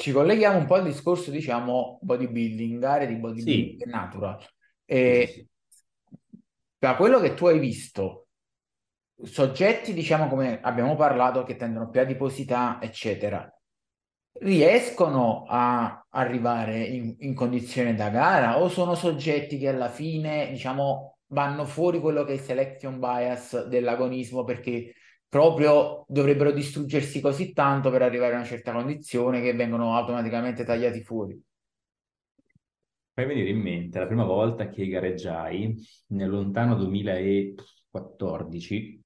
ci colleghiamo un po' al discorso, diciamo, bodybuilding, gare di bodybuilding Sì, natural. E sì. da quello che tu hai visto, soggetti, diciamo, come abbiamo parlato, che tendono più adiposità, eccetera, riescono a arrivare in, in condizione da gara o sono soggetti che alla fine, diciamo, vanno fuori quello che è il selection bias dell'agonismo perché proprio dovrebbero distruggersi così tanto per arrivare a una certa condizione che vengono automaticamente tagliati fuori? Fai venire in mente la prima volta che gareggiai nel lontano 2014,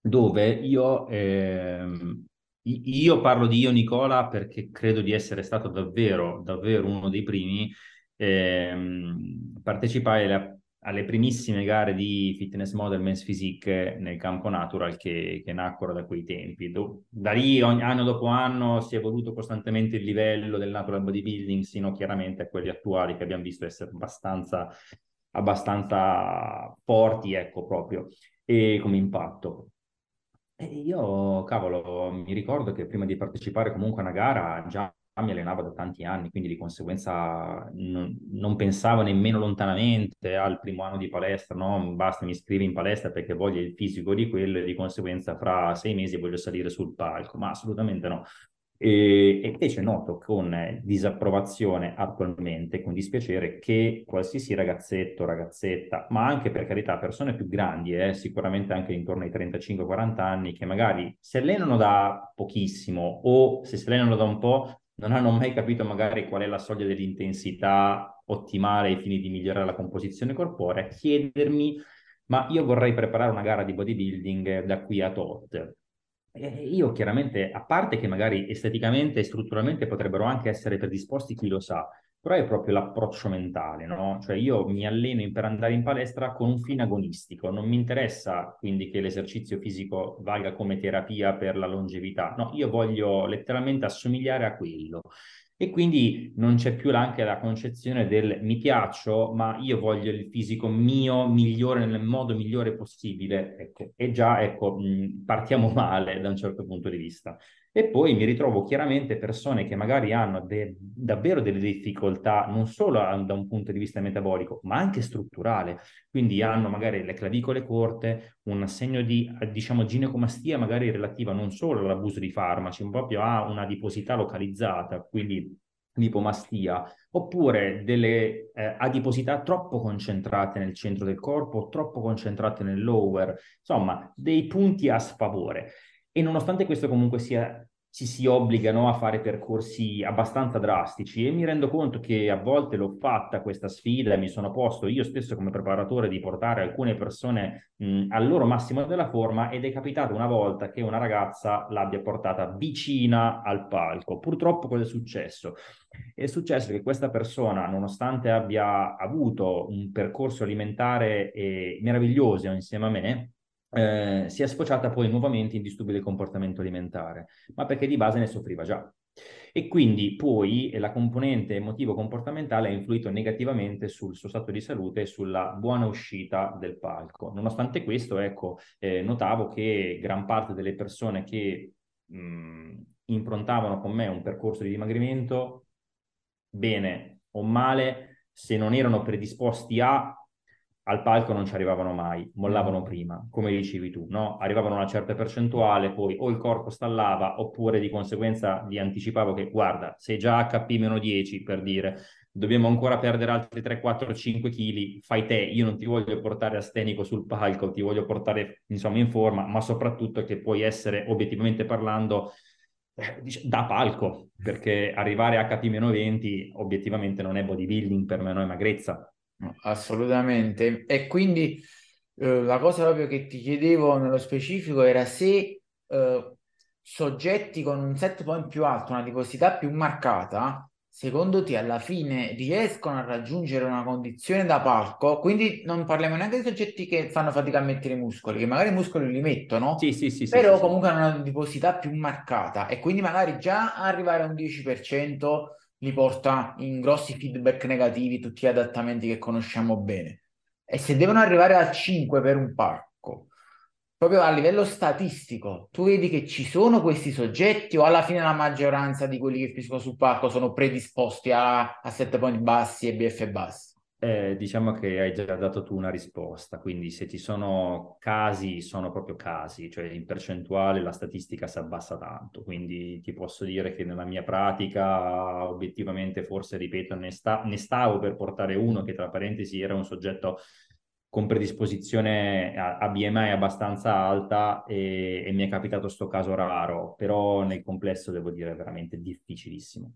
dove io, ehm, io parlo di io Nicola perché credo di essere stato davvero, davvero uno dei primi, ehm, partecipai alle, alle primissime gare di fitness model men's physique nel campo natural che, che nacquero da quei tempi. Do- da lì ogni anno dopo anno si è evoluto costantemente il livello del natural bodybuilding sino chiaramente a quelli attuali che abbiamo visto essere abbastanza, abbastanza forti, ecco proprio, e come impatto. E io, cavolo, mi ricordo che prima di partecipare comunque a una gara già mi allenavo da tanti anni, quindi di conseguenza non, non pensavo nemmeno lontanamente al primo anno di palestra, no? Basta, mi iscrivi in palestra perché voglio il fisico di quello e di conseguenza fra sei mesi voglio salire sul palco, ma assolutamente no. E, e invece noto con disapprovazione attualmente, con dispiacere, che qualsiasi ragazzetto, ragazzetta, ma anche per carità persone più grandi, eh, sicuramente anche intorno ai 35-40 anni, che magari si allenano da pochissimo o se si allenano da un po' non hanno mai capito magari qual è la soglia dell'intensità ottimale ai fini di migliorare la composizione corporea, chiedermi, ma io vorrei preparare una gara di bodybuilding da qui a tot? Eh, io chiaramente, a parte che magari esteticamente e strutturalmente potrebbero anche essere predisposti, chi lo sa, però è proprio l'approccio mentale, no? Cioè io mi alleno per andare in palestra con un fine agonistico, non mi interessa quindi che l'esercizio fisico valga come terapia per la longevità, no, io voglio letteralmente assomigliare a quello. E quindi non c'è più anche la concezione del mi piaccio, ma io voglio il fisico mio migliore nel modo migliore possibile. Ecco, e già, ecco, partiamo male da un certo punto di vista. E poi mi ritrovo chiaramente persone che magari hanno de- davvero delle difficoltà, non solo da un punto di vista metabolico, ma anche strutturale. Quindi hanno magari le clavicole corte, un segno di, diciamo, ginecomastia magari relativa non solo all'abuso di farmaci, ma proprio a una adiposità localizzata, quindi lipomastia, oppure delle eh, adiposità troppo concentrate nel centro del corpo, troppo concentrate nel lower, insomma, dei punti a sfavore. E nonostante questo comunque sia, ci si obbligano a fare percorsi abbastanza drastici e mi rendo conto che a volte l'ho fatta questa sfida e mi sono posto io stesso come preparatore di portare alcune persone mh, al loro massimo della forma ed è capitato una volta che una ragazza l'abbia portata vicina al palco. Purtroppo cosa è successo? È successo che questa persona, nonostante abbia avuto un percorso alimentare eh, meraviglioso insieme a me, eh, si è sfociata poi nuovamente in disturbi del comportamento alimentare, ma perché di base ne soffriva già. E quindi poi la componente emotivo-comportamentale ha influito negativamente sul suo stato di salute e sulla buona uscita del palco. Nonostante questo, ecco, eh, notavo che gran parte delle persone che mh, improntavano con me un percorso di dimagrimento, bene o male, se non erano predisposti a al palco non ci arrivavano mai, mollavano prima, come dicevi tu, no? Arrivavano a una certa percentuale, poi o il corpo stallava, oppure di conseguenza vi anticipavo che, guarda, sei già HP-10 per dire, dobbiamo ancora perdere altri 3, 4, 5 kg, fai te, io non ti voglio portare astenico sul palco, ti voglio portare, insomma, in forma, ma soprattutto che puoi essere, obiettivamente parlando, eh, da palco, perché arrivare a HP-20 obiettivamente non è bodybuilding per me, non è magrezza, Assolutamente. E quindi eh, la cosa proprio che ti chiedevo nello specifico era se eh, soggetti con un set point più alto, una adiposità più marcata, secondo te alla fine riescono a raggiungere una condizione da palco? Quindi non parliamo neanche di soggetti che fanno fatica a mettere i muscoli, che magari i muscoli li mettono, Sì, sì, sì, sì, però comunque hanno una adiposità più marcata e quindi magari già arrivare a un 10% li porta in grossi feedback negativi, tutti gli adattamenti che conosciamo bene. E se devono arrivare al 5 per un parco, proprio a livello statistico, tu vedi che ci sono questi soggetti o alla fine la maggioranza di quelli che finiscono sul palco sono predisposti a, a set point bassi e BF bassi? Eh, diciamo che hai già dato tu una risposta, quindi se ci sono casi, sono proprio casi, cioè in percentuale la statistica si abbassa tanto, quindi ti posso dire che nella mia pratica obiettivamente forse, ripeto, ne, sta, ne stavo per portare uno che tra parentesi era un soggetto con predisposizione a, a BMI abbastanza alta e, e mi è capitato sto caso raro, però nel complesso devo dire veramente difficilissimo.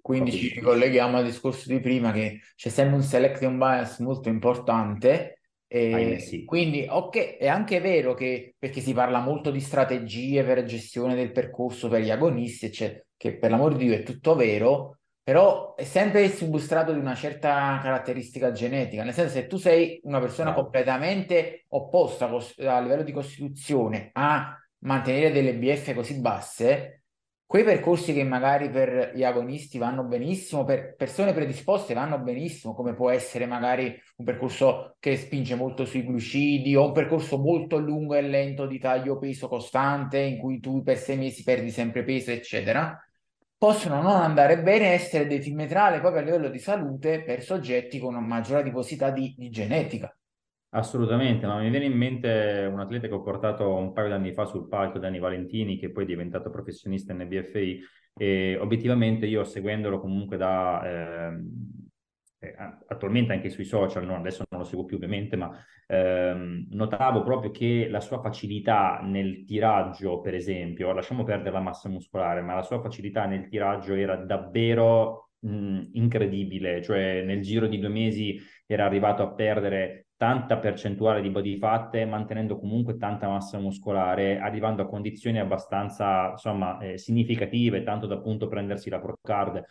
Quindi ci ricolleghiamo al discorso di prima che c'è sempre un selection bias molto importante. E sì. Quindi, ok, è anche vero che perché si parla molto di strategie per gestione del percorso per gli agonisti, eccetera, che per l'amor di Dio è tutto vero, però è sempre substrato di una certa caratteristica genetica, nel senso se tu sei una persona no. completamente opposta a livello di costituzione a mantenere delle BF così basse, quei percorsi che magari per gli agonisti vanno benissimo, per persone predisposte vanno benissimo, come può essere magari un percorso che spinge molto sui glucidi o un percorso molto lungo e lento di taglio peso costante in cui tu per sei mesi perdi sempre peso, eccetera, possono non andare bene e essere detrimetrali proprio a livello di salute per soggetti con una maggiore adiposità di, di genetica. Assolutamente, ma mi viene in mente un atleta che ho portato un paio di anni fa sul palco, Dani Valentini, che poi è diventato professionista in BFI e obiettivamente io seguendolo comunque da... Eh, attualmente anche sui social, no? adesso non lo seguo più ovviamente, ma ehm, notavo proprio che la sua facilità nel tiraggio, per esempio, lasciamo perdere la massa muscolare, ma la sua facilità nel tiraggio era davvero mh, incredibile, cioè nel giro di due mesi era arrivato a perdere tanta percentuale di body fat mantenendo comunque tanta massa muscolare, arrivando a condizioni abbastanza insomma, eh, significative, tanto da appunto prendersi la Procard.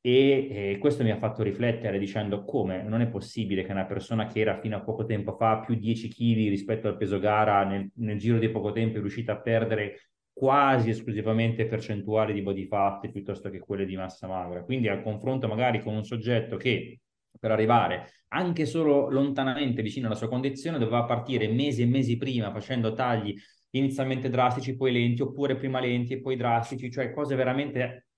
E eh, questo mi ha fatto riflettere dicendo come non è possibile che una persona che era fino a poco tempo fa più 10 kg rispetto al peso gara nel, nel giro di poco tempo è riuscita a perdere quasi esclusivamente percentuali di body fat piuttosto che quelle di massa magra. Quindi al confronto magari con un soggetto che per arrivare anche solo lontanamente vicino alla sua condizione, doveva partire mesi e mesi prima facendo tagli inizialmente drastici, poi lenti, oppure prima lenti e poi drastici, cioè cose veramente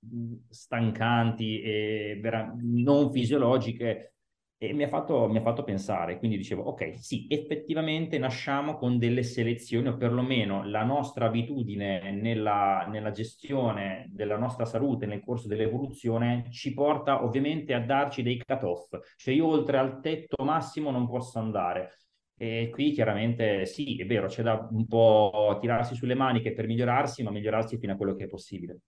stancanti e vera- non fisiologiche e mi ha, fatto, mi ha fatto pensare, quindi dicevo, ok, sì, effettivamente nasciamo con delle selezioni, o perlomeno la nostra abitudine nella, nella gestione della nostra salute nel corso dell'evoluzione ci porta ovviamente a darci dei cut-off, cioè io oltre al tetto massimo non posso andare. E qui chiaramente sì, è vero, c'è da un po' tirarsi sulle maniche per migliorarsi, ma migliorarsi fino a quello che è possibile.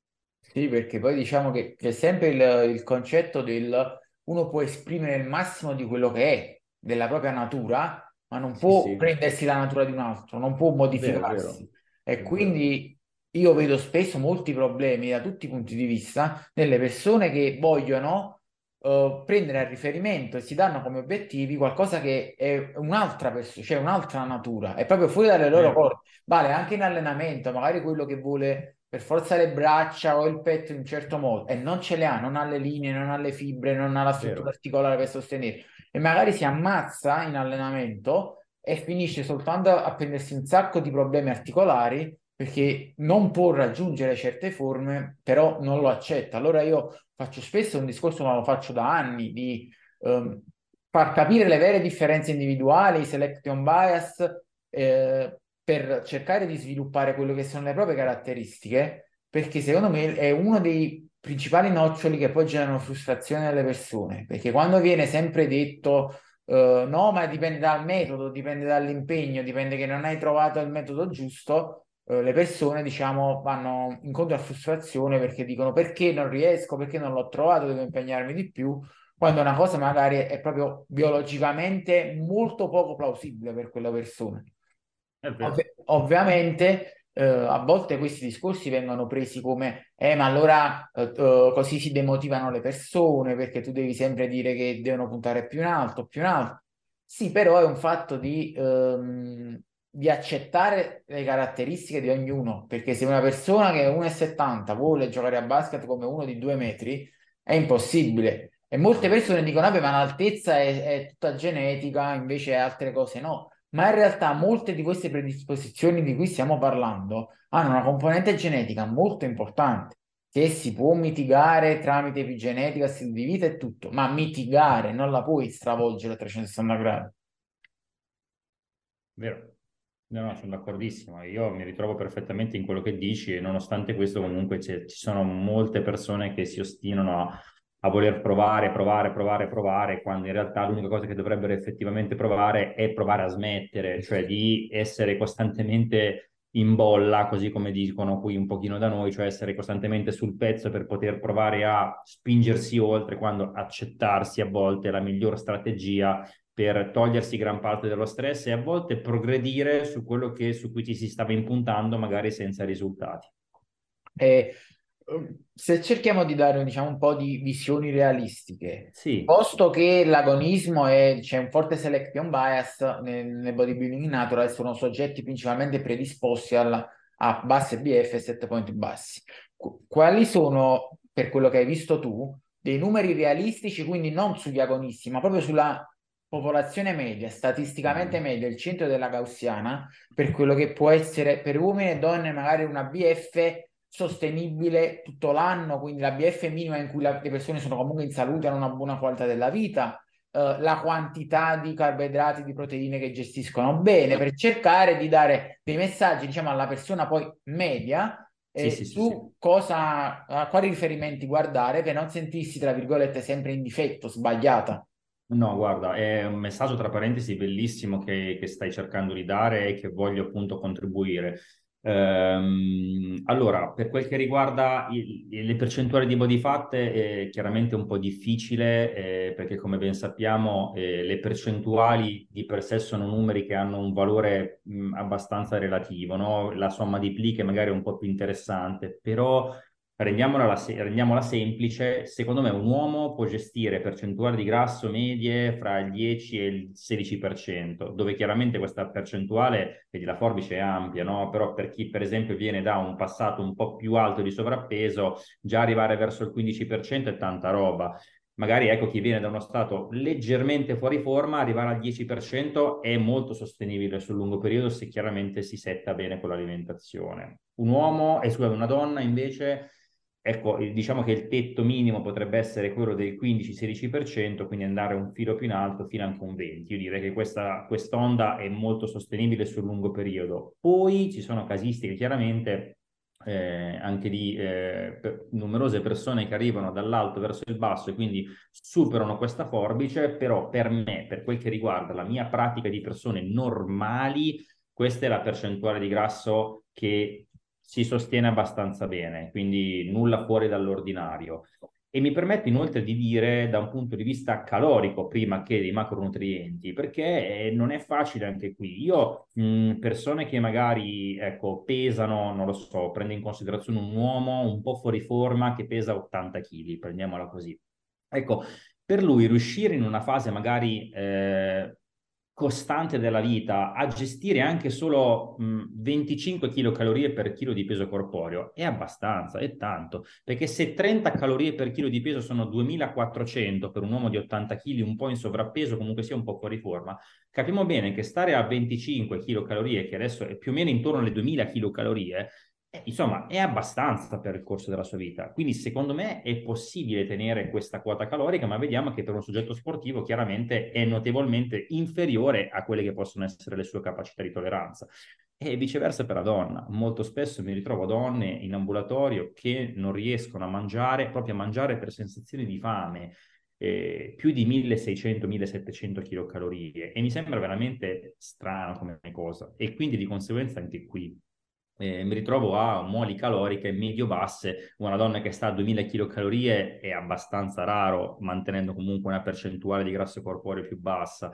Sì, perché poi diciamo che c'è sempre il, il concetto del uno può esprimere il massimo di quello che è, della propria natura, ma non può sì, sì. prendersi la natura di un altro, non può modificarsi. Vero, vero. E quindi io vedo spesso molti problemi da tutti i punti di vista nelle persone che vogliono uh, prendere a riferimento e si danno come obiettivi qualcosa che è un'altra persona, cioè un'altra natura, è proprio fuori dalle loro corde. Vale anche in allenamento, magari quello che vuole per forza le braccia o il petto in un certo modo e non ce le ha, non ha le linee, non ha le fibre, non ha la struttura Vero. articolare per sostenere e magari si ammazza in allenamento e finisce soltanto a prendersi un sacco di problemi articolari perché non può raggiungere certe forme, però non lo accetta. Allora io faccio spesso un discorso, ma lo faccio da anni, di um, far capire le vere differenze individuali, selection bias, eh, per cercare di sviluppare quello che sono le proprie caratteristiche, perché secondo me è uno dei principali noccioli che poi generano frustrazione alle persone, perché quando viene sempre detto uh, no, ma dipende dal metodo, dipende dall'impegno, dipende che non hai trovato il metodo giusto, uh, le persone diciamo vanno incontro a frustrazione perché dicono perché non riesco, perché non l'ho trovato, devo impegnarmi di più, quando una cosa magari è proprio biologicamente molto poco plausibile per quella persona. Ov- ovviamente eh, a volte questi discorsi vengono presi come eh, ma allora eh, eh, così si demotivano le persone perché tu devi sempre dire che devono puntare più in alto, più in alto. Sì, però è un fatto di, ehm, di accettare le caratteristiche di ognuno, perché se una persona che è 1,70 vuole giocare a basket come uno di due metri, è impossibile. E molte persone dicono, vabbè, ma l'altezza è, è tutta genetica, invece altre cose no ma in realtà molte di queste predisposizioni di cui stiamo parlando hanno una componente genetica molto importante che si può mitigare tramite epigenetica, stile di vita e tutto, ma mitigare non la puoi stravolgere a 360 gradi. Vero. No, no, sono d'accordissimo. Io mi ritrovo perfettamente in quello che dici e nonostante questo comunque ci sono molte persone che si ostinano a, a, voler provare, provare, provare, provare, quando in realtà l'unica cosa che dovrebbero effettivamente provare è provare a smettere, cioè di essere costantemente in bolla, così come dicono qui un pochino da noi, cioè essere costantemente sul pezzo per poter provare a spingersi oltre, quando accettarsi a volte è la miglior strategia per togliersi gran parte dello stress e a volte progredire su quello che, su cui ci si stava impuntando, magari senza risultati. E se cerchiamo di dare diciamo, un po' di visioni realistiche, sì. posto che l'agonismo e c'è un forte selection bias nel, nel bodybuilding natural, sono soggetti principalmente predisposti alla, a basse BF e set point bassi. Quali sono, per quello che hai visto tu, dei numeri realistici, quindi non sugli agonisti, ma proprio sulla popolazione media, statisticamente mm. media, il centro della gaussiana, per quello che può essere per uomini e donne magari una BF sostenibile tutto l'anno, quindi la BF minima in cui la, le persone sono comunque in salute, hanno una buona qualità della vita, eh, la quantità di carboidrati, di proteine che gestiscono bene, per cercare di dare dei messaggi, diciamo, alla persona poi media eh, sì, sì, su sì, cosa, a quali riferimenti guardare per non sentirsi, tra virgolette, sempre in difetto, sbagliata. No, guarda, è un messaggio tra parentesi bellissimo che, che stai cercando di dare e che voglio appunto contribuire. Ehm, allora, per quel che riguarda il, le percentuali di body fat, è chiaramente un po' difficile eh, perché, come ben sappiamo, eh, le percentuali di per sé sono numeri che hanno un valore mh, abbastanza relativo, no? La somma di pli che magari è un po' più interessante, però rendiamola, rendiamola, semplice, secondo me un uomo può gestire percentuali di grasso medie fra il 10 e il 16%, dove chiaramente questa percentuale, vedi la forbice è ampia, no? però per chi per esempio viene da un passato un po' più alto di sovrappeso, già arrivare verso il 15% è tanta roba. Magari ecco chi viene da uno stato leggermente fuori forma, arrivare al 10% è molto sostenibile sul lungo periodo se chiaramente si setta bene con l'alimentazione. Un uomo, e scusate, una donna invece Ecco, diciamo che il tetto minimo potrebbe essere quello del 15-16%, quindi andare un filo più in alto fino anche un 20%. Io direi che questa onda è molto sostenibile sul lungo periodo. Poi ci sono casistiche chiaramente eh, anche di eh, per numerose persone che arrivano dall'alto verso il basso e quindi superano questa forbice, però per me, per quel che riguarda la mia pratica di persone normali, questa è la percentuale di grasso che si sostiene abbastanza bene, quindi nulla fuori dall'ordinario. E mi permette inoltre di dire da un punto di vista calorico prima che dei macronutrienti, perché eh, non è facile anche qui. Io, mh, persone che magari ecco, pesano, non lo so, prendo in considerazione un uomo un po' fuori forma che pesa 80 kg, prendiamola così. Ecco, per lui riuscire in una fase magari eh, costante della vita a gestire anche solo mh, 25 kcal per chilo di peso corporeo è abbastanza, è tanto, perché se 30 calorie per chilo di peso sono 2400 per un uomo di 80 kg, un po' in sovrappeso, comunque sia un po' fuori forma, capiamo bene che stare a 25 kcal, che adesso è più o meno intorno alle 2000 kcal, eh, insomma, è abbastanza per il corso della sua vita. Quindi, secondo me, è possibile tenere questa quota calorica, ma vediamo che per un soggetto sportivo chiaramente è notevolmente inferiore a quelle che possono essere le sue capacità di tolleranza. E viceversa per la donna. Molto spesso mi ritrovo donne in ambulatorio che non riescono a mangiare, proprio a mangiare per sensazioni di fame, eh, più di 1600-1700 kcal e mi sembra veramente strano come cosa e quindi di conseguenza anche qui eh, mi ritrovo a moli caloriche medio-basse, una donna che sta a 2000 kcal è abbastanza raro, mantenendo comunque una percentuale di grasso corporeo più bassa.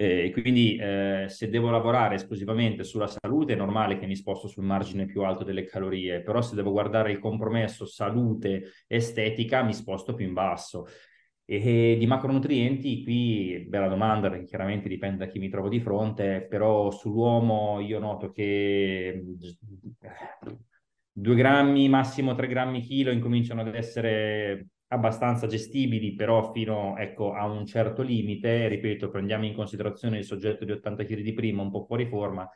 Eh, quindi eh, se devo lavorare esclusivamente sulla salute è normale che mi sposto sul margine più alto delle calorie, però se devo guardare il compromesso salute estetica mi sposto più in basso. E di macronutrienti, qui bella domanda perché chiaramente dipende da chi mi trovo di fronte, però sull'uomo io noto che 2 grammi, massimo 3 grammi chilo incominciano ad essere abbastanza gestibili, però fino ecco, a un certo limite, ripeto, prendiamo in considerazione il soggetto di 80 kg di prima, un po' fuori forma,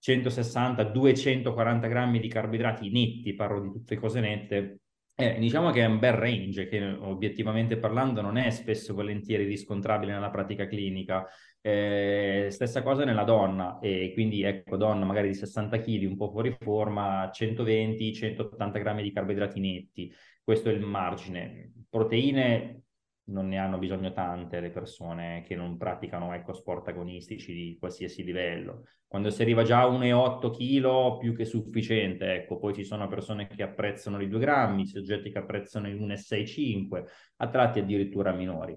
160-240 grammi di carboidrati netti, parlo di tutte cose nette, eh, diciamo che è un bel range che obiettivamente parlando non è spesso volentieri riscontrabile nella pratica clinica. Eh, stessa cosa nella donna, e quindi ecco, donna magari di 60 kg, un po' fuori forma, 120-180 grammi di carboidrati netti. Questo è il margine. Proteine non ne hanno bisogno tante le persone che non praticano ecco, sport agonistici di qualsiasi livello. Quando si arriva già a 1,8 kg più che sufficiente, ecco, poi ci sono persone che apprezzano i 2 grammi, soggetti che apprezzano i 1,65, a tratti addirittura minori.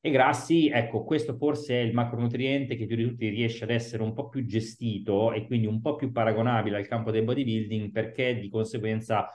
E grassi, ecco, questo forse è il macronutriente che più di tutti riesce ad essere un po' più gestito e quindi un po' più paragonabile al campo del bodybuilding perché di conseguenza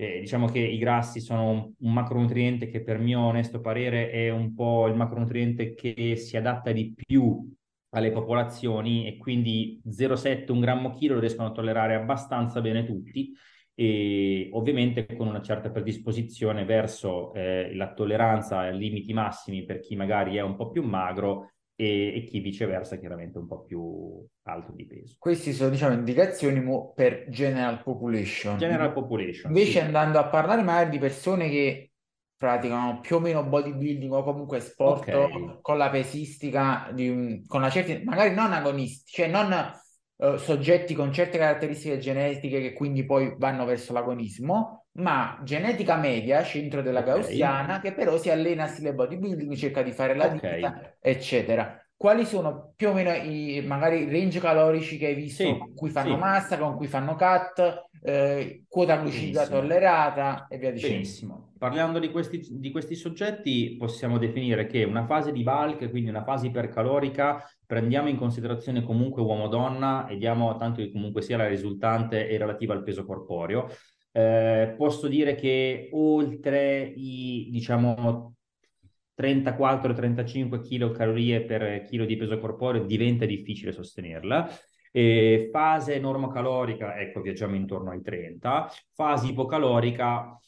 eh, diciamo che i grassi sono un, macronutriente che per mio onesto parere è un po' il macronutriente che si adatta di più alle popolazioni e quindi 0,7 un grammo chilo lo riescono a tollerare abbastanza bene tutti e ovviamente con una certa predisposizione verso eh, la tolleranza ai limiti massimi per chi magari è un po' più magro e, e, chi viceversa chiaramente un po' più alto di peso. Queste sono diciamo indicazioni per general population. General population. Invece sì. andando a parlare magari di persone che praticano più o meno bodybuilding o comunque sport okay. con la pesistica, di, con una certa, magari non agonisti, cioè non uh, soggetti con certe caratteristiche genetiche che quindi poi vanno verso l'agonismo, ma genetica media, centro della okay. gaussiana, che però si allena a stile bodybuilding, cerca di fare la okay. dieta, eccetera. Quali sono più o meno i magari range calorici che hai visto sì, con cui fanno sì. massa, con cui fanno cut, eh, quota glucidica tollerata e via dicendo? Benissimo. Parlando di questi, di questi soggetti, possiamo definire che una fase di bulk, quindi una fase ipercalorica, prendiamo in considerazione comunque uomo-donna e diamo tanto che comunque sia la risultante e relativa al peso corporeo. Eh, posso dire che oltre i diciamo 34-35 kcal per chilo di peso corporeo diventa difficile sostenerla. E fase normocalorica, ecco, viaggiamo intorno ai 30. Fase ipocalorica,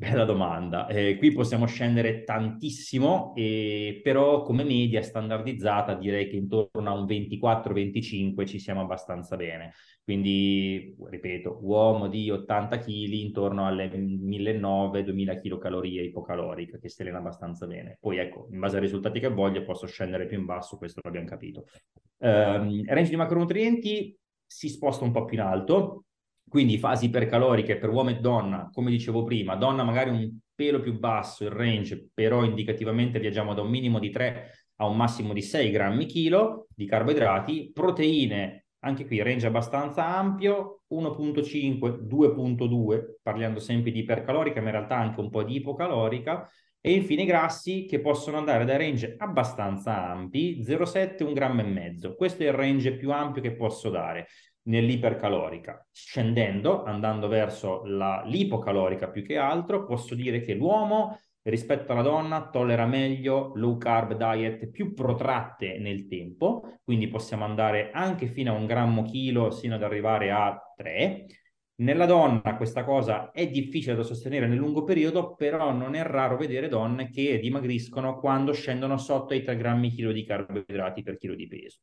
Bella domanda. Eh, qui possiamo scendere tantissimo, eh, però come media standardizzata direi che intorno a un 24-25 ci siamo abbastanza bene. Quindi, ripeto, uomo di 80 kg intorno alle 1900-2000 kcal ipocalorica, che si allena abbastanza bene. Poi ecco, in base ai risultati che voglio posso scendere più in basso, questo l'abbiamo capito. Um, range di macronutrienti si sposta un po' più in alto, quindi fasi ipercaloriche per uomo e donna, come dicevo prima, donna magari un pelo più basso il range, però indicativamente viaggiamo da un minimo di 3 a un massimo di 6 grammi chilo di carboidrati, proteine, anche qui range abbastanza ampio, 1.5, 2.2, parlando sempre di ipercalorica, ma in realtà anche un po' di ipocalorica, e infine grassi che possono andare da range abbastanza ampi, 0,7, 1 grammo e mezzo. Questo è il range più ampio che posso dare nell'ipercalorica. Scendendo, andando verso la, l'ipocalorica più che altro, posso dire che l'uomo rispetto alla donna tollera meglio low carb diet più protratte nel tempo, quindi possiamo andare anche fino a un grammo chilo sino ad arrivare a 3. Nella donna questa cosa è difficile da sostenere nel lungo periodo, però non è raro vedere donne che dimagriscono quando scendono sotto i 3 grammi chilo di carboidrati per chilo di peso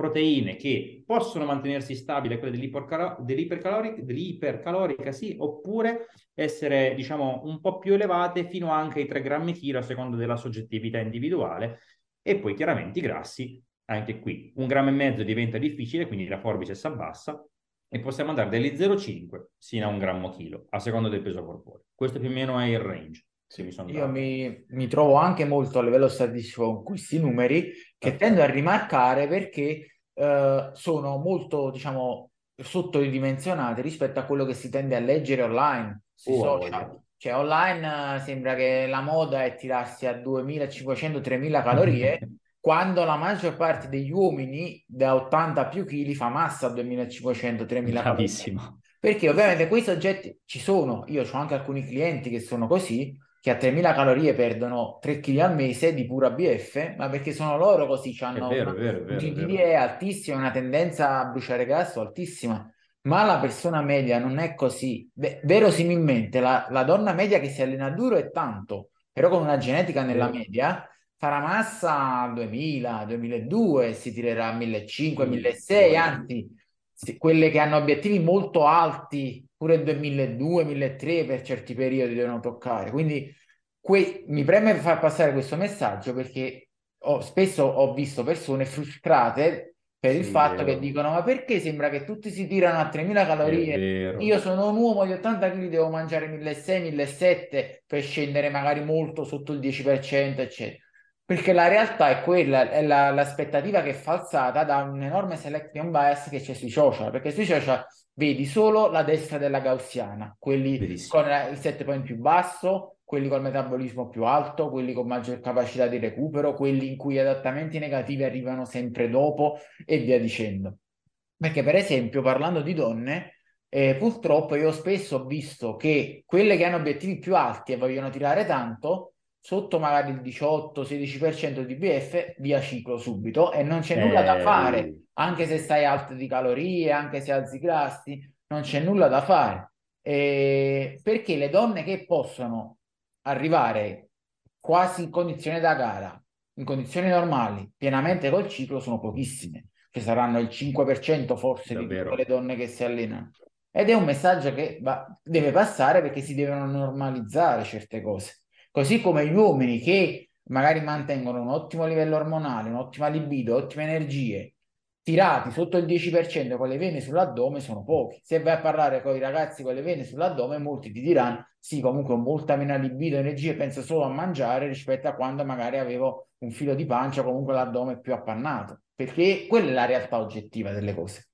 proteine che possono mantenersi stabili quelle dell'ipercalorica, dell'ipercalorica, sì, oppure essere, diciamo, un po' più elevate fino anche ai 3 grammi chilo a seconda della soggettività individuale. E poi chiaramente i grassi, anche qui, un grammo e mezzo diventa difficile, quindi la forbice si abbassa e possiamo andare dagli 0,5 sino a un grammo chilo, a seconda del peso corporeo. Questo più o meno è il range. Io mi, mi, trovo anche molto a livello statistico con questi numeri che tendo a rimarcare perché eh, sono molto, diciamo, sottodimensionati rispetto a quello che si tende a leggere online, sui oh, social. Cioè, online uh, sembra che la moda è tirarsi a 2500-3000 calorie, quando la maggior parte degli uomini da 80 più chili fa massa a 2500-3000 calorie. Perché ovviamente quei soggetti ci sono, io ho anche alcuni clienti che sono così, che a 3000 calorie perdono 3 kg al mese di pura BF, ma perché sono loro così, hanno vero, una, vero, un GDE altissimo, una tendenza a bruciare grasso altissima. ma la persona media non è così. Beh, verosimilmente la, la donna media che si allena duro è tanto, però con una genetica nella media farà massa 2000, 2002, si tirerà a 1500, 1600, anzi quelle che hanno obiettivi molto alti, pure 2002, 2003 per certi periodi devono toccare. Quindi que- mi preme far passare questo messaggio perché ho, spesso ho visto persone frustrate per il fatto che dicono ma perché sembra che tutti si tirano a 3000 calorie? Io sono un uomo di 80 kg devo mangiare 1600 1700 per scendere magari molto sotto il 10% eccetera perché la realtà è quella è la, l'aspettativa che è falsata da un enorme selection bias che c'è sui social perché sui social vedi solo la destra della gaussiana quelli Verissimo. con il set point più basso quelli col metabolismo più alto, quelli con maggior capacità di recupero, quelli in cui gli adattamenti negativi arrivano sempre dopo e via dicendo. Perché per esempio parlando di donne, eh, purtroppo io spesso ho visto che quelle che hanno obiettivi più alti e vogliono tirare tanto, sotto magari il 18-16% di BF, via ciclo subito e non c'è eh... nulla da eh, fare, anche se stai alto di calorie, anche se alzi grassi, non c'è nulla da fare. Eh, perché le donne che possono arrivare quasi in condizione da gara, in condizioni normali, pienamente col ciclo, sono pochissime. Ci saranno il 5% forse Davvero. di tutte le donne che si allenano. Ed è un messaggio che va, deve passare perché si devono normalizzare certe cose. Così come gli uomini che magari mantengono un ottimo livello ormonale, un'ottima libido, ottime energie, tirati sotto il 10% con le vene sull'addome sono pochi. Se vai a parlare con i ragazzi con le vene sull'addome, molti ti diranno sì, comunque ho molta meno libido, e penso solo a mangiare rispetto a quando magari avevo un filo di pancia, comunque l'addome più appannato, perché quella è la realtà oggettiva delle cose.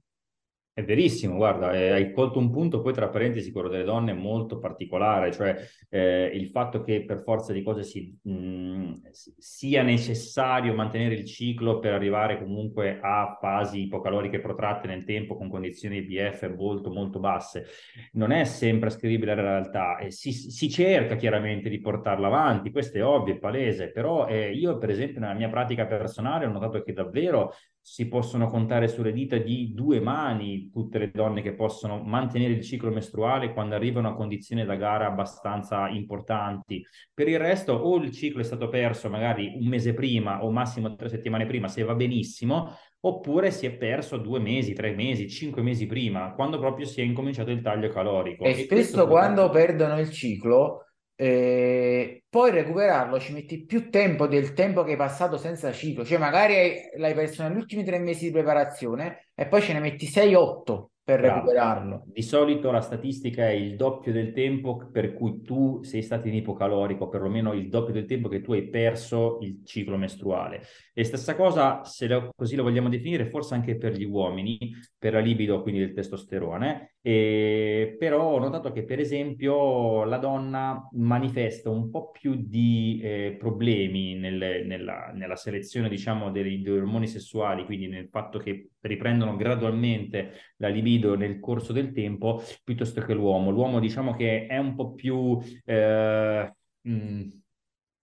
È verissimo, guarda, eh, hai colto un punto, poi tra parentesi quello delle donne molto particolare, cioè eh, il fatto che per forza di cose si, mh, sia necessario mantenere il ciclo per arrivare comunque a fasi ipocaloriche protratte nel tempo con condizioni BF molto molto basse, non è sempre ascrivibile alla realtà e si, si cerca chiaramente di portarla avanti, questo è ovvio, è palese, però eh, io per esempio nella mia pratica personale ho notato che davvero si possono contare sulle dita di due mani tutte le donne che possono mantenere il ciclo mestruale quando arrivano a condizioni da gara abbastanza importanti. Per il resto o il ciclo è stato perso magari un mese prima o massimo tre settimane prima se va benissimo, oppure si è perso due mesi, tre mesi, cinque mesi prima, quando proprio si è incominciato il taglio calorico. E, e spesso quando perdono il ciclo eh, poi recuperarlo ci metti più tempo del tempo che hai passato senza ciclo, cioè magari l'hai perso negli ultimi tre mesi di preparazione e poi ce ne metti 6-8 per Bravo. recuperarlo. Di solito la statistica è il doppio del tempo per cui tu sei stato in ipocalorico, perlomeno il doppio del tempo che tu hai perso il ciclo mestruale. E stessa cosa, se lo, così lo vogliamo definire, forse anche per gli uomini, per la libido, quindi del testosterone. E, però ho notato che, per esempio, la donna manifesta un po' più di eh, problemi nelle, nella, nella, selezione, diciamo, degli ormoni sessuali, quindi nel fatto che riprendono gradualmente la libido nel corso del tempo piuttosto che l'uomo. L'uomo diciamo che è un po' più... Eh, mh,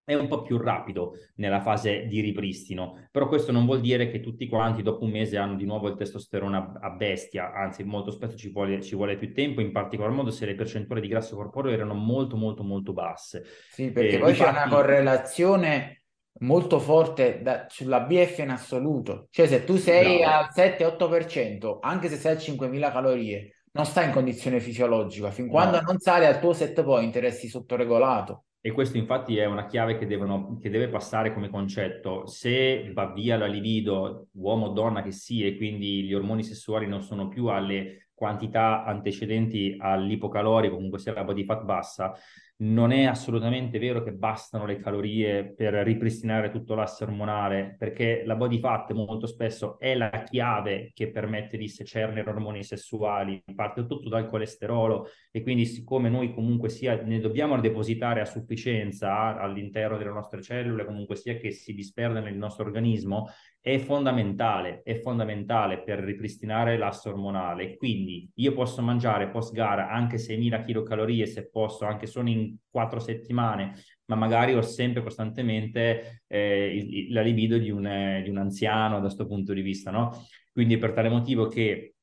è un po' più rapido nella fase di ripristino, però questo non vuol dire che tutti quanti dopo un mese hanno di nuovo il testosterone a, a bestia, anzi molto spesso ci vuole, ci vuole, più tempo, in particolar modo se le percentuali di grasso corporeo erano molto molto molto basse. Sì, perché eh, poi c'è una correlazione molto forte da, sulla BF in assoluto. Cioè, se tu sei Bravo. al 7-8%, anche se sei a 5.000 calorie, non stai in condizione fisiologica. Fin quando no. non sali al tuo set point, resti sottoregolato. E questo infatti è una chiave che, devono, che deve passare come concetto. Se va via la libido, uomo o donna che sia, e quindi gli ormoni sessuali non sono più alle quantità antecedenti all'ipocalorico, comunque sia la body fat bassa, non è assolutamente vero che bastano le calorie per ripristinare tutto l'asse ormonale, perché la body fat molto spesso è la chiave che permette di secernere ormoni sessuali, parte tutto dal colesterolo e quindi siccome noi comunque sia ne dobbiamo depositare a sufficienza all'interno delle nostre cellule, comunque sia che si disperda nel nostro organismo, è fondamentale, è fondamentale per ripristinare l'asse ormonale. Quindi io posso mangiare post gara anche 6.000 kcal se posso, anche solo in quattro settimane, ma magari ho sempre costantemente eh, la libido di un, di un anziano da questo punto di vista, no? Quindi per tale motivo che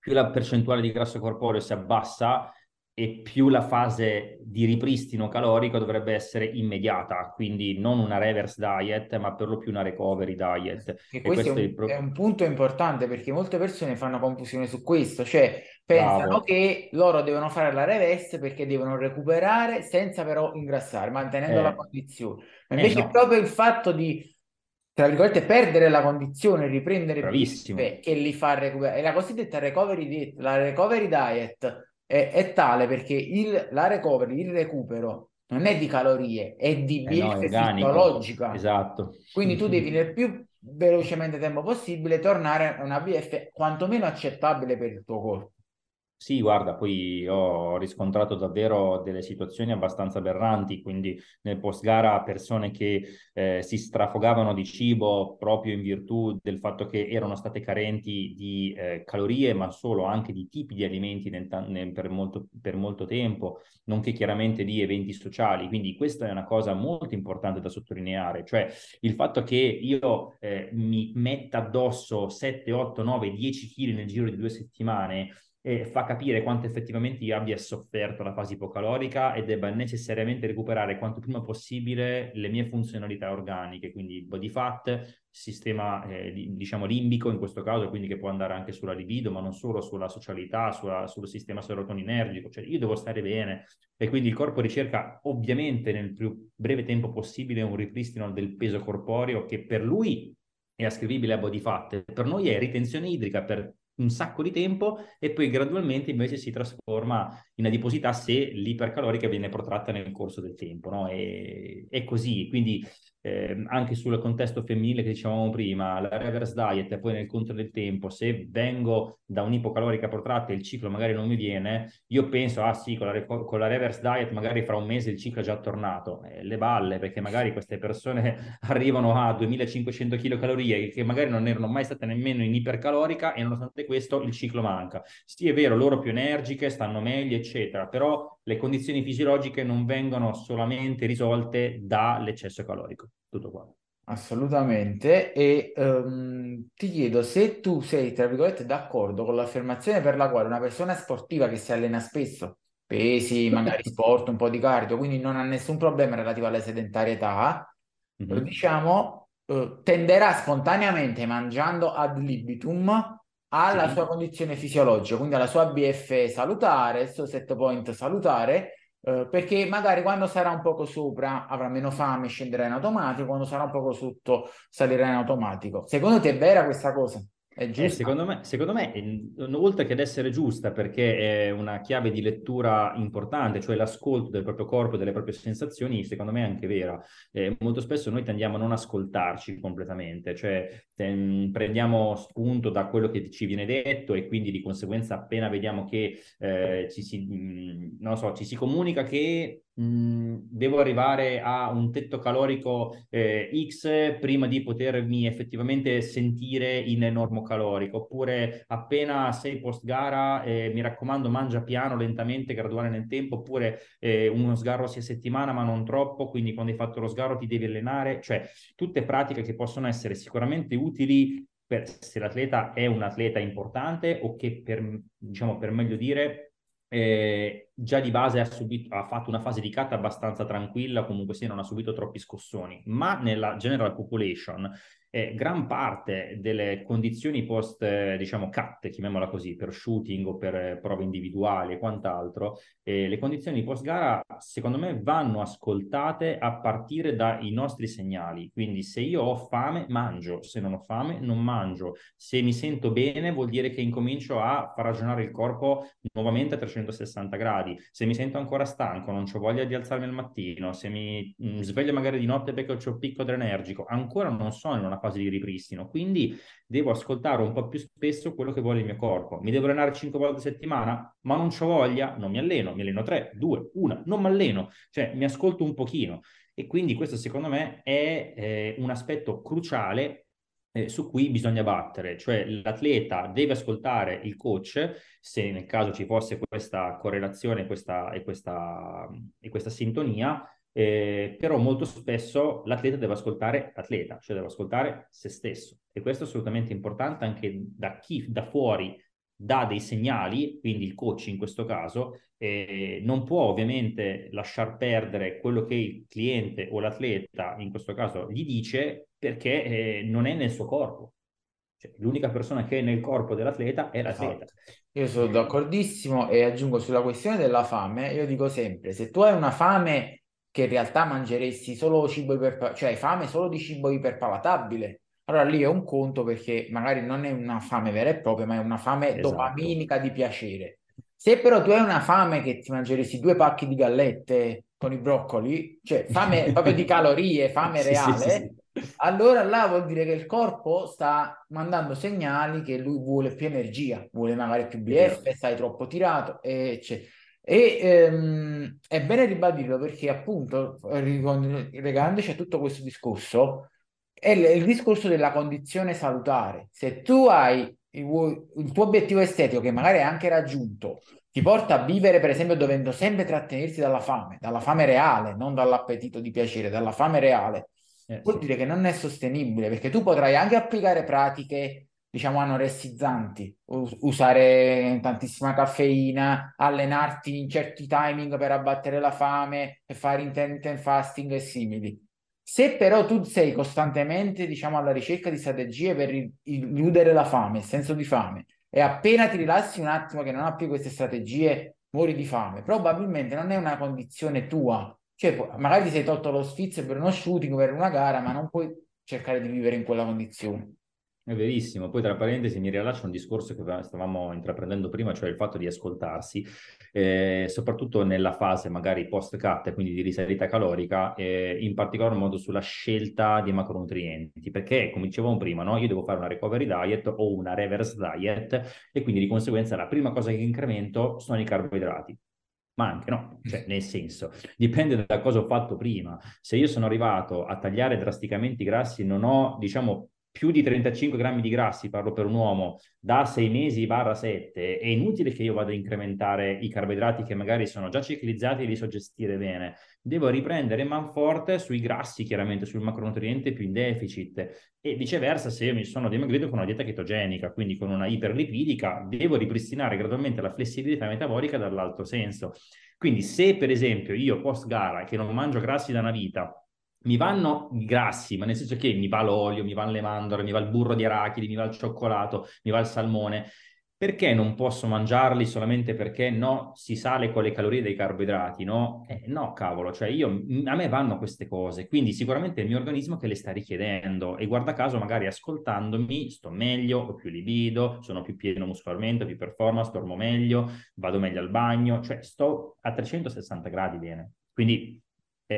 più la percentuale di grasso corporeo si abbassa e più la fase di ripristino calorico dovrebbe essere immediata, quindi non una reverse diet, ma per lo più una recovery diet. E, e questo, questo è, un, pro... è, un, punto importante perché molte persone fanno confusione su questo, cioè pensano Bravo. che loro devono fare la reverse perché devono recuperare senza però ingrassare, mantenendo eh. la condizione. Ma invece eh no. proprio il fatto di tra virgolette, perdere la condizione, riprendere Bravissimo. che li fa recuperare. È la cosiddetta recovery diet. La recovery diet è, è tale perché il, la recovery, il recupero, non è di calorie, è di BF eh no, fisiologica. Esatto. Quindi tu devi nel più velocemente tempo possibile tornare a una BF quantomeno accettabile per il tuo corpo. Sì, guarda, poi ho riscontrato davvero delle situazioni abbastanza aberranti, quindi nel post gara persone che eh, si strafogavano di cibo proprio in virtù del fatto che erano state carenti di eh, calorie, ma solo anche di tipi di alimenti nel, nel, per, molto, per molto tempo, nonché chiaramente di eventi sociali. Quindi questa è una cosa molto importante da sottolineare, cioè il fatto che io eh, mi metta addosso 7, 8, 9, 10 kg nel giro di due settimane e fa capire quanto effettivamente io abbia sofferto la fase ipocalorica e debba necessariamente recuperare quanto prima possibile le mie funzionalità organiche, quindi body fat, sistema eh, diciamo limbico in questo caso, quindi che può andare anche sulla libido, ma non solo sulla socialità, sulla, sul sistema serotoninergico, cioè io devo stare bene. E quindi il corpo ricerca ovviamente nel più breve tempo possibile un ripristino del peso corporeo che per lui è ascrivibile a body fat, per noi è ritenzione idrica per un sacco di tempo e poi gradualmente invece si trasforma in adiposità se l'ipercalorica viene protratta nel corso del tempo, no? E, è così, quindi eh, anche sul contesto femminile che dicevamo prima, la reverse diet e poi nel conto del tempo, se vengo da un'ipocalorica protratta e il ciclo magari non mi viene, io penso, ah sì, con la, con la reverse diet magari fra un mese il ciclo è già tornato. Eh, le balle, perché magari queste persone arrivano a 2500 kcal che magari non erano mai state nemmeno in ipercalorica e nonostante questo il ciclo manca. Sì, è vero, loro più energiche, stanno meglio, eccetera, però le condizioni fisiologiche non vengono solamente risolte dall'eccesso calorico. Tutto qua. Assolutamente. E um, ti chiedo se tu sei, tra virgolette, d'accordo con l'affermazione per la quale una persona sportiva che si allena spesso, pesi, magari sport, un po' di cardio, quindi non ha nessun problema relativo alla sedentarietà, mm-hmm. diciamo, uh, tenderà spontaneamente mangiando ad libitum alla sì. sua condizione fisiologica, quindi alla sua BF salutare, il suo set point salutare, eh, perché magari quando sarà un poco sopra avrà meno fame, scenderà in automatico, quando sarà un poco sotto salirà in automatico. Secondo te è vera questa cosa? È eh, secondo me, secondo me, oltre che ad essere giusta, perché è una chiave di lettura importante, cioè l'ascolto del proprio corpo, delle proprie sensazioni, secondo me è anche vera. Eh, molto spesso noi tendiamo a non ascoltarci completamente, cioè ten, prendiamo spunto da quello che ci viene detto e quindi di conseguenza appena vediamo che eh, ci, si, mh, non so, ci si comunica che Mm, devo arrivare a un tetto calorico eh, X prima di potermi effettivamente sentire in normocalorico, oppure appena sei post gara, eh, mi raccomando, mangia piano, lentamente, graduale nel tempo, oppure eh, uno sgarro sia settimana ma non troppo, quindi quando hai fatto lo sgarro ti devi allenare, cioè tutte pratiche che possono essere sicuramente utili per, se l'atleta è un atleta importante o che per, diciamo, per meglio dire eh, già di base ha, subito, ha, fatto una fase di cut abbastanza tranquilla, comunque sì, non ha subito troppi scossoni, ma nella general population eh, gran parte delle condizioni post, eh, diciamo, cut, chiamiamola così, per shooting o per eh, prove individuali e quant'altro, eh, le condizioni post gara, secondo me, vanno ascoltate a partire dai nostri segnali. Quindi se io ho fame, mangio, se non ho fame, non mangio. Se mi sento bene, vuol dire che incomincio a far ragionare il corpo nuovamente a 360 gradi. Se mi sento ancora stanco, non ho voglia di alzarmi al mattino, se mi mh, mm, sveglio magari di notte perché ho il picco adrenergico, ancora non sono in una fase di ripristino, quindi devo ascoltare un po' più spesso quello che vuole il mio corpo. Mi devo allenare 5 volte a settimana, ma non ho voglia, non mi alleno, mi alleno 3, 2, 1, non mi alleno, cioè mi ascolto un pochino. E quindi questo secondo me è eh, un aspetto cruciale eh, su cui bisogna battere, cioè l'atleta deve ascoltare il coach se nel caso ci fosse questa correlazione questa, e, questa, e questa sintonia eh, però molto spesso l'atleta deve ascoltare l'atleta, cioè deve ascoltare se stesso e questo è assolutamente importante anche da chi da fuori dà dei segnali, quindi il coach in questo caso, eh, non può ovviamente lasciar perdere quello che il cliente o l'atleta, in questo caso, gli dice perché eh, non è nel suo corpo. Cioè, l'unica persona che è nel corpo dell'atleta è l'atleta. Esatto. Io sono d'accordissimo e aggiungo sulla questione della fame, io dico sempre, se tu hai una fame che in realtà mangeresti solo cibo iperpalatabile, cioè hai fame solo di cibo iperpalatabile, allora lì è un conto perché magari non è una fame vera e propria, ma è una fame esatto. dopaminica di piacere. Se però tu hai una fame che ti mangeresti due pacchi di gallette con i broccoli, cioè fame proprio di calorie, fame sì, reale, sì, sì, allora là vuol dire che il corpo sta mandando segnali che lui vuole più energia, vuole magari più BF, stai troppo tirato, eccetera. E ehm, è bene ribadirlo perché appunto, legandoci a tutto questo discorso, è il, discorso della condizione salutare. Se tu hai il, il tuo obiettivo estetico, che magari è anche raggiunto, ti porta a vivere, per esempio, dovendo sempre trattenersi dalla fame, dalla fame reale, non dall'appetito di piacere, dalla fame reale, eh, vuol sì. dire che non è sostenibile perché tu potrai anche applicare pratiche diciamo anoressizzanti, usare tantissima caffeina, allenarti in certi timing per abbattere la fame e fare intermittent fasting e simili. Se però tu sei costantemente, diciamo, alla ricerca di strategie per illudere la fame, il senso di fame, e appena ti rilassi un attimo che non applichi queste strategie, muori di fame, probabilmente non è una condizione tua cioè, magari ti sei tolto lo sfizio per uno shooting, per una gara, ma non puoi cercare di vivere in quella condizione. È verissimo. Poi, tra parentesi, mi rilascio un discorso che stavamo intraprendendo prima, cioè il fatto di ascoltarsi, eh, soprattutto nella fase magari post-cut, quindi di risalita calorica, eh, in particolar modo sulla scelta di macronutrienti. Perché, come dicevamo prima, no? io devo fare una recovery diet o una reverse diet, e quindi di conseguenza la prima cosa che incremento sono i carboidrati ma anche no, cioè nel senso, dipende da cosa ho fatto prima. Se io sono arrivato a tagliare drasticamente i grassi, non ho, diciamo, più di 35 grammi di grassi, parlo per un uomo, da 6 mesi barra 7, è inutile che io vada a incrementare i carboidrati che magari sono già ciclizzati e li so gestire bene. Devo riprendere man forte sui grassi, chiaramente sul macronutriente più in deficit e viceversa se io mi sono dimagrito con una dieta chetogenica, quindi con una iperlipidica, devo ripristinare gradualmente la flessibilità metabolica dall'altro senso. Quindi se per esempio io post gara che non mangio grassi da una vita mi vanno grassi, ma nel senso che mi va l'olio, mi vanno le mandorle, mi va il burro di arachidi, mi va il cioccolato, mi va il salmone. Perché non posso mangiarli solamente perché no, si sale con le calorie dei carboidrati, no? Eh, no, cavolo, cioè io, a me vanno queste cose, quindi sicuramente è il mio organismo che le sta richiedendo e guarda caso magari ascoltandomi sto meglio, ho più libido, sono più pieno muscolarmente, più performance, dormo meglio, vado meglio al bagno, cioè sto a 360 gradi bene. Quindi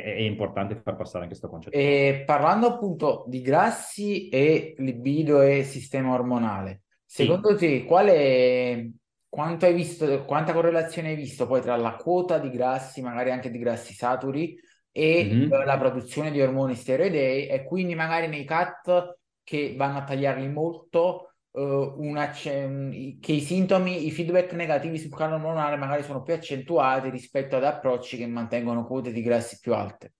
è, è importante far passare anche questo concetto. E parlando appunto di grassi e libido e sistema ormonale, secondo sì. te quale, quanto hai visto, quanta correlazione hai visto poi tra la quota di grassi, magari anche di grassi saturi, e mm-hmm. la produzione di ormoni steroidei e quindi magari nei cut che vanno a tagliarli molto una, che i sintomi, i feedback negativi sul piano ormonale magari sono più accentuati rispetto ad approcci che mantengono quote di grassi più alte.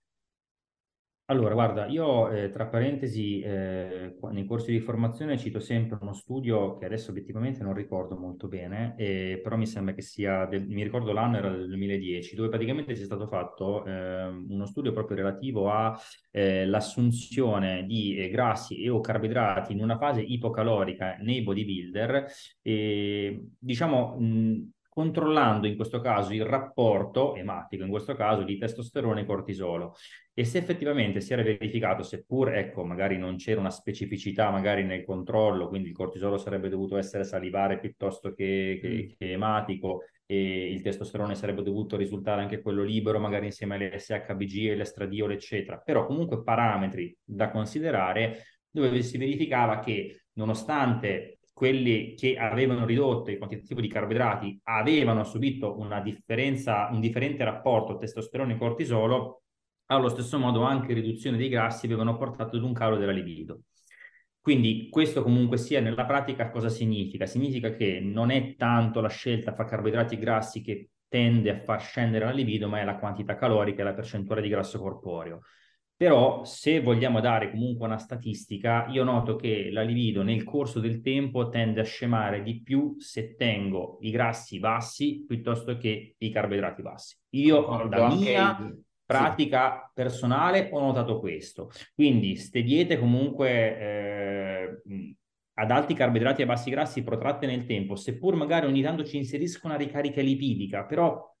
Allora, guarda, io eh, tra parentesi, eh, nei corsi di formazione cito sempre uno studio che adesso obiettivamente non ricordo molto bene, eh, però mi sembra che sia, del, mi ricordo l'anno era del 2010, dove praticamente c'è stato fatto ehm, uno studio proprio relativo all'assunzione eh, di eh, grassi e o carboidrati in una fase ipocalorica nei bodybuilder, e diciamo... Mh, controllando in questo caso il rapporto ematico, in questo caso di testosterone e cortisolo. E se effettivamente si era verificato, seppur ecco, magari non c'era una specificità magari nel controllo, quindi il cortisolo sarebbe dovuto essere salivare piuttosto che, che, mm. che ematico, e il testosterone sarebbe dovuto risultare anche quello libero, magari insieme alle SHBG e l'estradiolo, eccetera. Però comunque parametri da considerare dove si verificava che nonostante quelli che avevano ridotto il quantitativo di carboidrati avevano subito un differente rapporto testosterone-cortisolo, allo stesso modo anche riduzione dei grassi avevano portato ad un calo della libido. Quindi questo comunque sia nella pratica cosa significa? Significa che non è tanto la scelta fra carboidrati e grassi che tende a far scendere la libido, ma è la quantità calorica e la percentuale di grasso corporeo. Però se vogliamo dare comunque una statistica, io noto che la libido nel corso del tempo tende a scemare di più se tengo i grassi bassi piuttosto che i carboidrati bassi. Io Concordo, da mia pratica sì. personale ho notato questo. Quindi ste diete comunque eh, ad alti carboidrati e bassi grassi protratte nel tempo, seppur magari ogni tanto ci inserisco una ricarica lipidica, però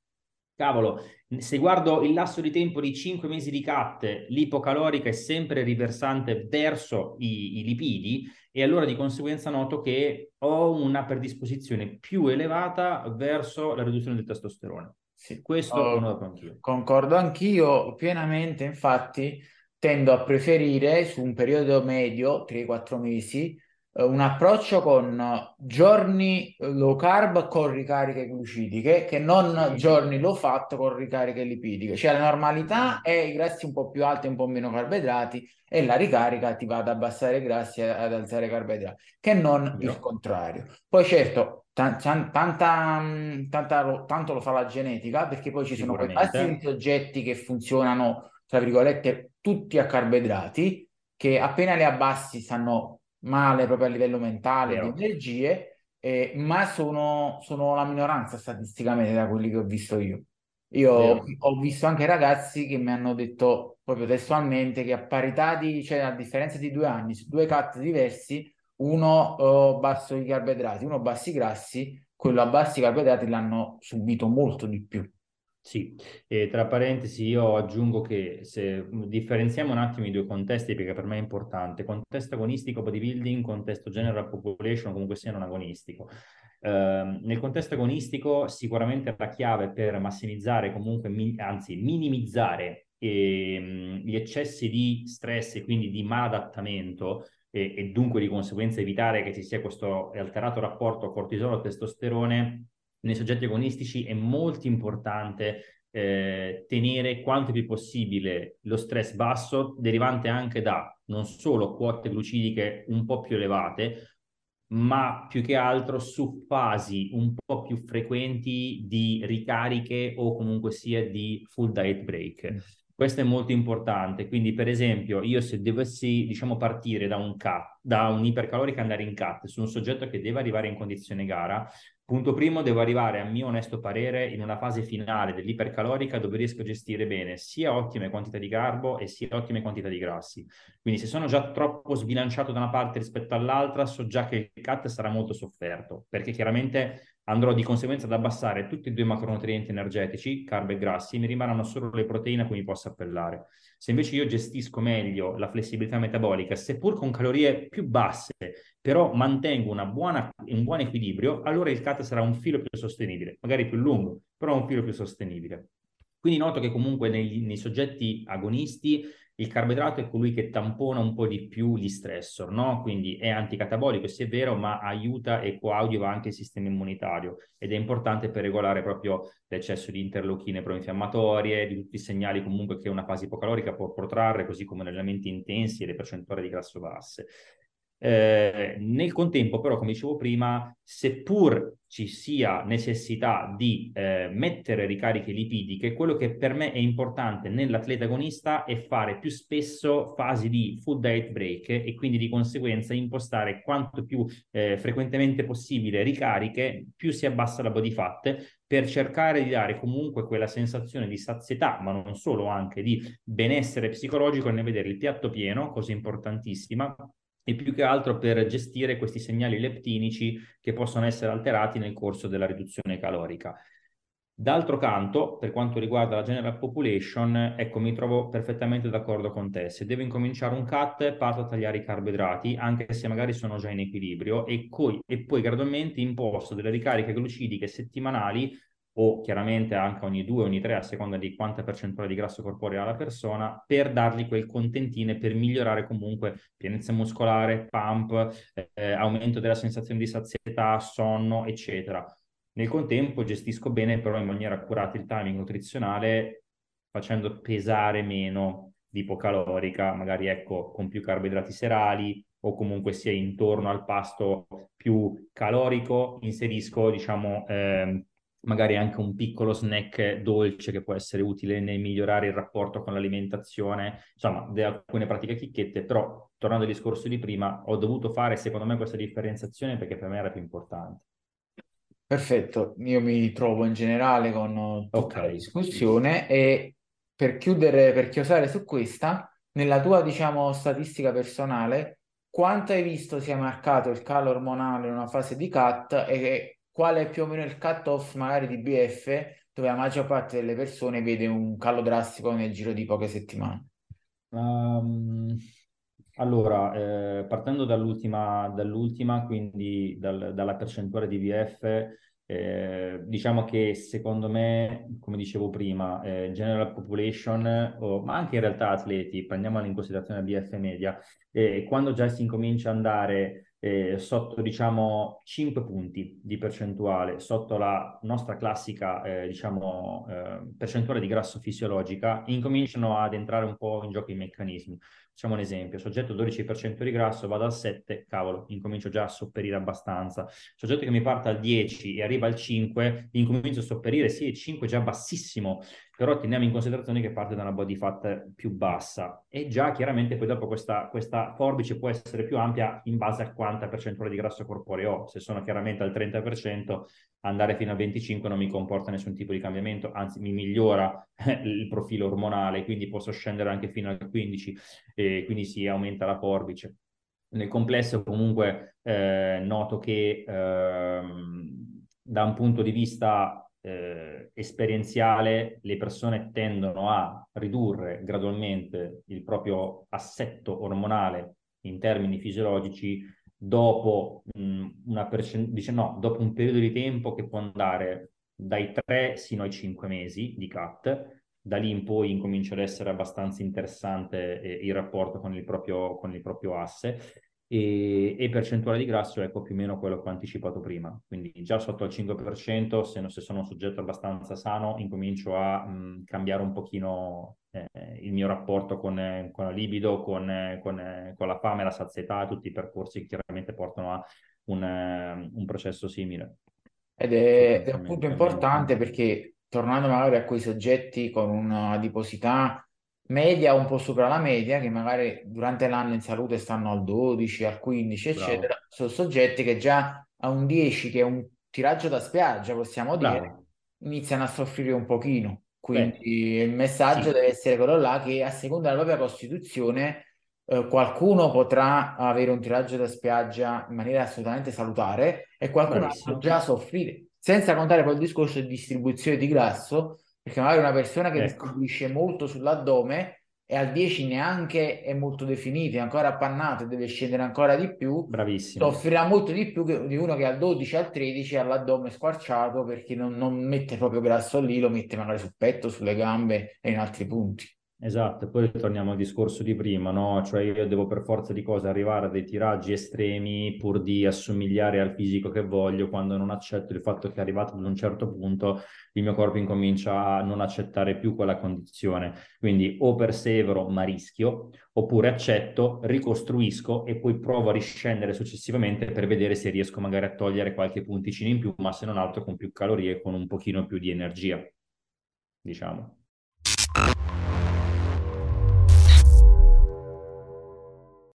cavolo, se guardo il lasso di tempo di 5 mesi di CAT, l'ipocalorica è sempre riversante verso i, i, lipidi e allora di conseguenza noto che ho una predisposizione più elevata verso la riduzione del testosterone. Sì. Questo oh, lo noto anch'io. Concordo anch'io pienamente, infatti tendo a preferire su un periodo medio, 3-4 mesi, un approccio con giorni low carb con ricariche glucidiche che non giorni low fat con ricariche lipidiche. Cioè la normalità è i grassi un po' più alti e un po' meno carboidrati e la ricarica ti va ad abbassare i grassi e ad alzare i carboidrati, che non no. il contrario. Poi certo, t- tanta, tanta, tanto lo fa la genetica perché poi ci sono quei di soggetti che funzionano, tra virgolette, tutti a carboidrati che appena li abbassi stanno male proprio a livello mentale, Vero. di energie, eh, ma sono, sono, la minoranza statisticamente da quelli che ho visto io. Io Vero. ho visto anche ragazzi che mi hanno detto proprio testualmente che a parità di, cioè a differenza di due anni, su due cut diversi, uno uh, basso i carboidrati, uno bassi grassi, quello a bassi carboidrati l'hanno subito molto di più. Sì, e tra parentesi io aggiungo che se differenziamo un attimo i due contesti perché per me è importante, contesto agonistico bodybuilding, contesto general population, comunque sia non agonistico. Uh, nel contesto agonistico sicuramente la chiave per massimizzare, comunque mi- anzi minimizzare eh, gli eccessi di stress e quindi di maladattamento e, e dunque di conseguenza evitare che ci sia questo alterato rapporto cortisolo-testosterone nei soggetti agonistici è molto importante eh, tenere quanto più possibile lo stress basso, derivante anche da non solo quote glucidiche un po' più elevate, ma più che altro su fasi un po' più frequenti di ricariche o comunque sia di full diet break. Mm. Questo è molto importante, quindi per esempio io se dovessi diciamo partire da un cut, da un'ipercalorica andare in cut su un soggetto che deve arrivare in condizione gara, Punto primo, devo arrivare, a mio onesto parere, in una fase finale dell'ipercalorica dove riesco a gestire bene sia ottime quantità di carbo e sia ottime quantità di grassi. Quindi se sono già troppo sbilanciato da una parte rispetto all'altra, so già che il cut sarà molto sofferto, perché chiaramente andrò di conseguenza ad abbassare tutti e due i macronutrienti energetici, carbo e grassi, mi rimarranno solo le proteine a cui mi posso appellare. Se invece io gestisco meglio la flessibilità metabolica, seppur con calorie più basse, però mantengo buona, un buon equilibrio, allora il CAT sarà un filo più sostenibile, magari più lungo, però un filo più sostenibile. Quindi noto che comunque nei, nei soggetti agonisti il carboidrato è colui che tampona un po' di più gli stressor, no? Quindi è anticatabolico, sì è vero, ma aiuta e coadiuva anche il sistema immunitario ed è importante per regolare proprio l'eccesso di interleuchine proinfiammatorie, di tutti i segnali comunque che una fase ipocalorica può protrarre, così come negli allenamenti intensi e le percentuali di grasso basse. Eh, nel contempo, però, come dicevo prima, seppur ci sia necessità di eh, mettere ricariche lipidiche, quello che per me è importante nell'atleta agonista è fare più spesso fasi di food diet break e quindi di conseguenza impostare quanto più eh, frequentemente possibile ricariche, più si abbassa la body fat per cercare di dare comunque quella sensazione di sazietà, ma non solo, anche di benessere psicologico nel vedere il piatto pieno, cosa importantissima, e più che altro per gestire questi segnali leptinici che possono essere alterati nel corso della riduzione calorica. D'altro canto, per quanto riguarda la general population, ecco, mi trovo perfettamente d'accordo con te. Se devo incominciare un cut, parto a tagliare i carboidrati, anche se magari sono già in equilibrio, e, coi, e poi gradualmente imposto delle ricariche glucidiche settimanali o chiaramente anche ogni due, ogni tre, a seconda di quanta percentuale di grasso corporeo ha la persona, per dargli quel contentino per migliorare comunque pienezza muscolare, pump, eh, aumento della sensazione di sazietà, sonno, eccetera. Nel contempo gestisco bene però in maniera accurata il timing nutrizionale facendo pesare meno l'ipocalorica, magari ecco con più carboidrati serali o comunque sia intorno al pasto più calorico, inserisco diciamo eh, magari anche un piccolo snack dolce che può essere utile nel migliorare il rapporto con l'alimentazione, insomma, alcune pratiche chicchette, però tornando al discorso di prima, ho dovuto fare secondo me questa differenziazione perché per me era più importante. Perfetto, io mi trovo in generale con tutta okay. la discussione e per chiudere, per chiosare su questa, nella tua, diciamo, statistica personale, quanto hai visto sia marcato il calo ormonale in una fase di CAT e qual è più o meno il cut-off magari di BF dove la maggior parte delle persone vede un calo drastico nel giro di poche settimane? Um, allora, eh, partendo dall'ultima, dall'ultima quindi dal, dalla percentuale di VF, eh, diciamo che secondo me, come dicevo prima, eh, general population, o, ma anche in realtà atleti, prendiamolo in considerazione BF media, eh, quando già si incomincia ad andare eh, sotto diciamo 5 punti di percentuale, sotto la nostra classica eh, diciamo eh, percentuale di grasso fisiologica, incominciano ad entrare un po' in gioco i meccanismi. Facciamo un esempio, soggetto 12% di grasso, vado al 7, cavolo, incomincio già a sopperire abbastanza. Soggetto che mi parte al 10 e arriva al 5, incomincio a sopperire, sì, il 5 è già bassissimo, però teniamo in considerazione che parte da una body fat più bassa e già chiaramente poi dopo questa, questa forbice può essere più ampia in base a quanta percentuale di grasso corporeo ho. Se sono chiaramente al 30%, andare fino a 25 non mi comporta nessun tipo di cambiamento, anzi mi migliora il profilo ormonale, quindi posso scendere anche fino al 15 e quindi si aumenta la forbice. Nel complesso comunque eh, noto che ehm, da un punto di vista eh, esperienziale le persone tendono a ridurre gradualmente il proprio assetto ormonale in termini fisiologici dopo, mh, una percent- dice, no, dopo un periodo di tempo che può andare dai 3 sino ai 5 mesi di CAT, da lì in poi incomincia ad essere abbastanza interessante eh, il rapporto con il proprio, con il proprio asse e, e, percentuale di grasso, ecco più o meno quello che ho anticipato prima. Quindi già sotto al 5%, se, non, se sono un soggetto abbastanza sano, incomincio a mh, cambiare un pochino eh, il mio rapporto con, con la libido, con, con, con, la fame, la sazietà, tutti i percorsi che chiaramente portano a un, un processo simile. Ed è, è un punto importante perché tornando magari a quei soggetti con una adiposità media un po' sopra la media, che magari durante l'anno in salute stanno al 12, al 15, Bravo. eccetera, sono soggetti che già a un 10, che è un tiraggio da spiaggia, possiamo Bravo. dire, iniziano a soffrire un pochino. Quindi Beh, il messaggio sì. deve essere quello là che a seconda della propria costituzione eh, qualcuno potrà avere un tiraggio da spiaggia in maniera assolutamente salutare e qualcuno può già soffrire. Senza contare poi il discorso di distribuzione di grasso, perché magari una persona che ecco. distribuisce molto sull'addome e al 10 neanche è molto definito, è ancora appannato e deve scendere ancora di più, Bravissimo. soffrirà molto di più che, di uno che al 12 al 13 ha l'addome squarciato perché non, non mette proprio grasso lì, lo mette magari sul petto, sulle gambe e in altri punti. Esatto, poi torniamo al discorso di prima, no? Cioè io devo per forza di cose arrivare a dei tiraggi estremi pur di assomigliare al fisico che voglio, quando non accetto il fatto che arrivato ad un certo punto il mio corpo incomincia a non accettare più quella condizione. Quindi o persevero ma rischio, oppure accetto, ricostruisco e poi provo a riscendere successivamente per vedere se riesco magari a togliere qualche punticino in più, ma se non altro con più calorie e con un pochino più di energia, diciamo.